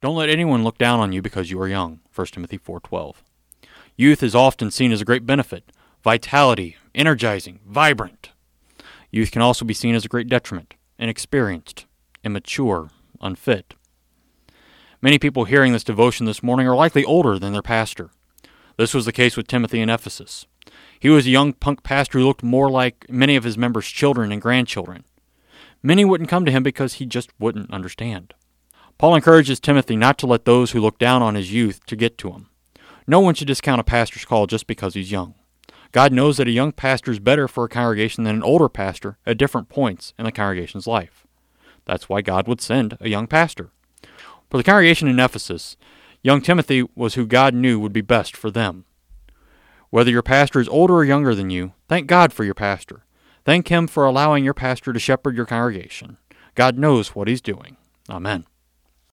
Don't let anyone look down on you because you are young. 1 Timothy 4:12. Youth is often seen as a great benefit, vitality, energizing, vibrant. Youth can also be seen as a great detriment, inexperienced, immature, unfit. Many people hearing this devotion this morning are likely older than their pastor. This was the case with Timothy in Ephesus. He was a young punk pastor who looked more like many of his members' children and grandchildren. Many wouldn't come to him because he just wouldn't understand. Paul encourages Timothy not to let those who look down on his youth to get to him. No one should discount a pastor's call just because he's young. God knows that a young pastor is better for a congregation than an older pastor at different points in the congregation's life. That's why God would send a young pastor. For the congregation in Ephesus, young Timothy was who God knew would be best for them. Whether your pastor is older or younger than you, thank God for your pastor. Thank him for allowing your pastor to shepherd your congregation. God knows what he's doing. Amen.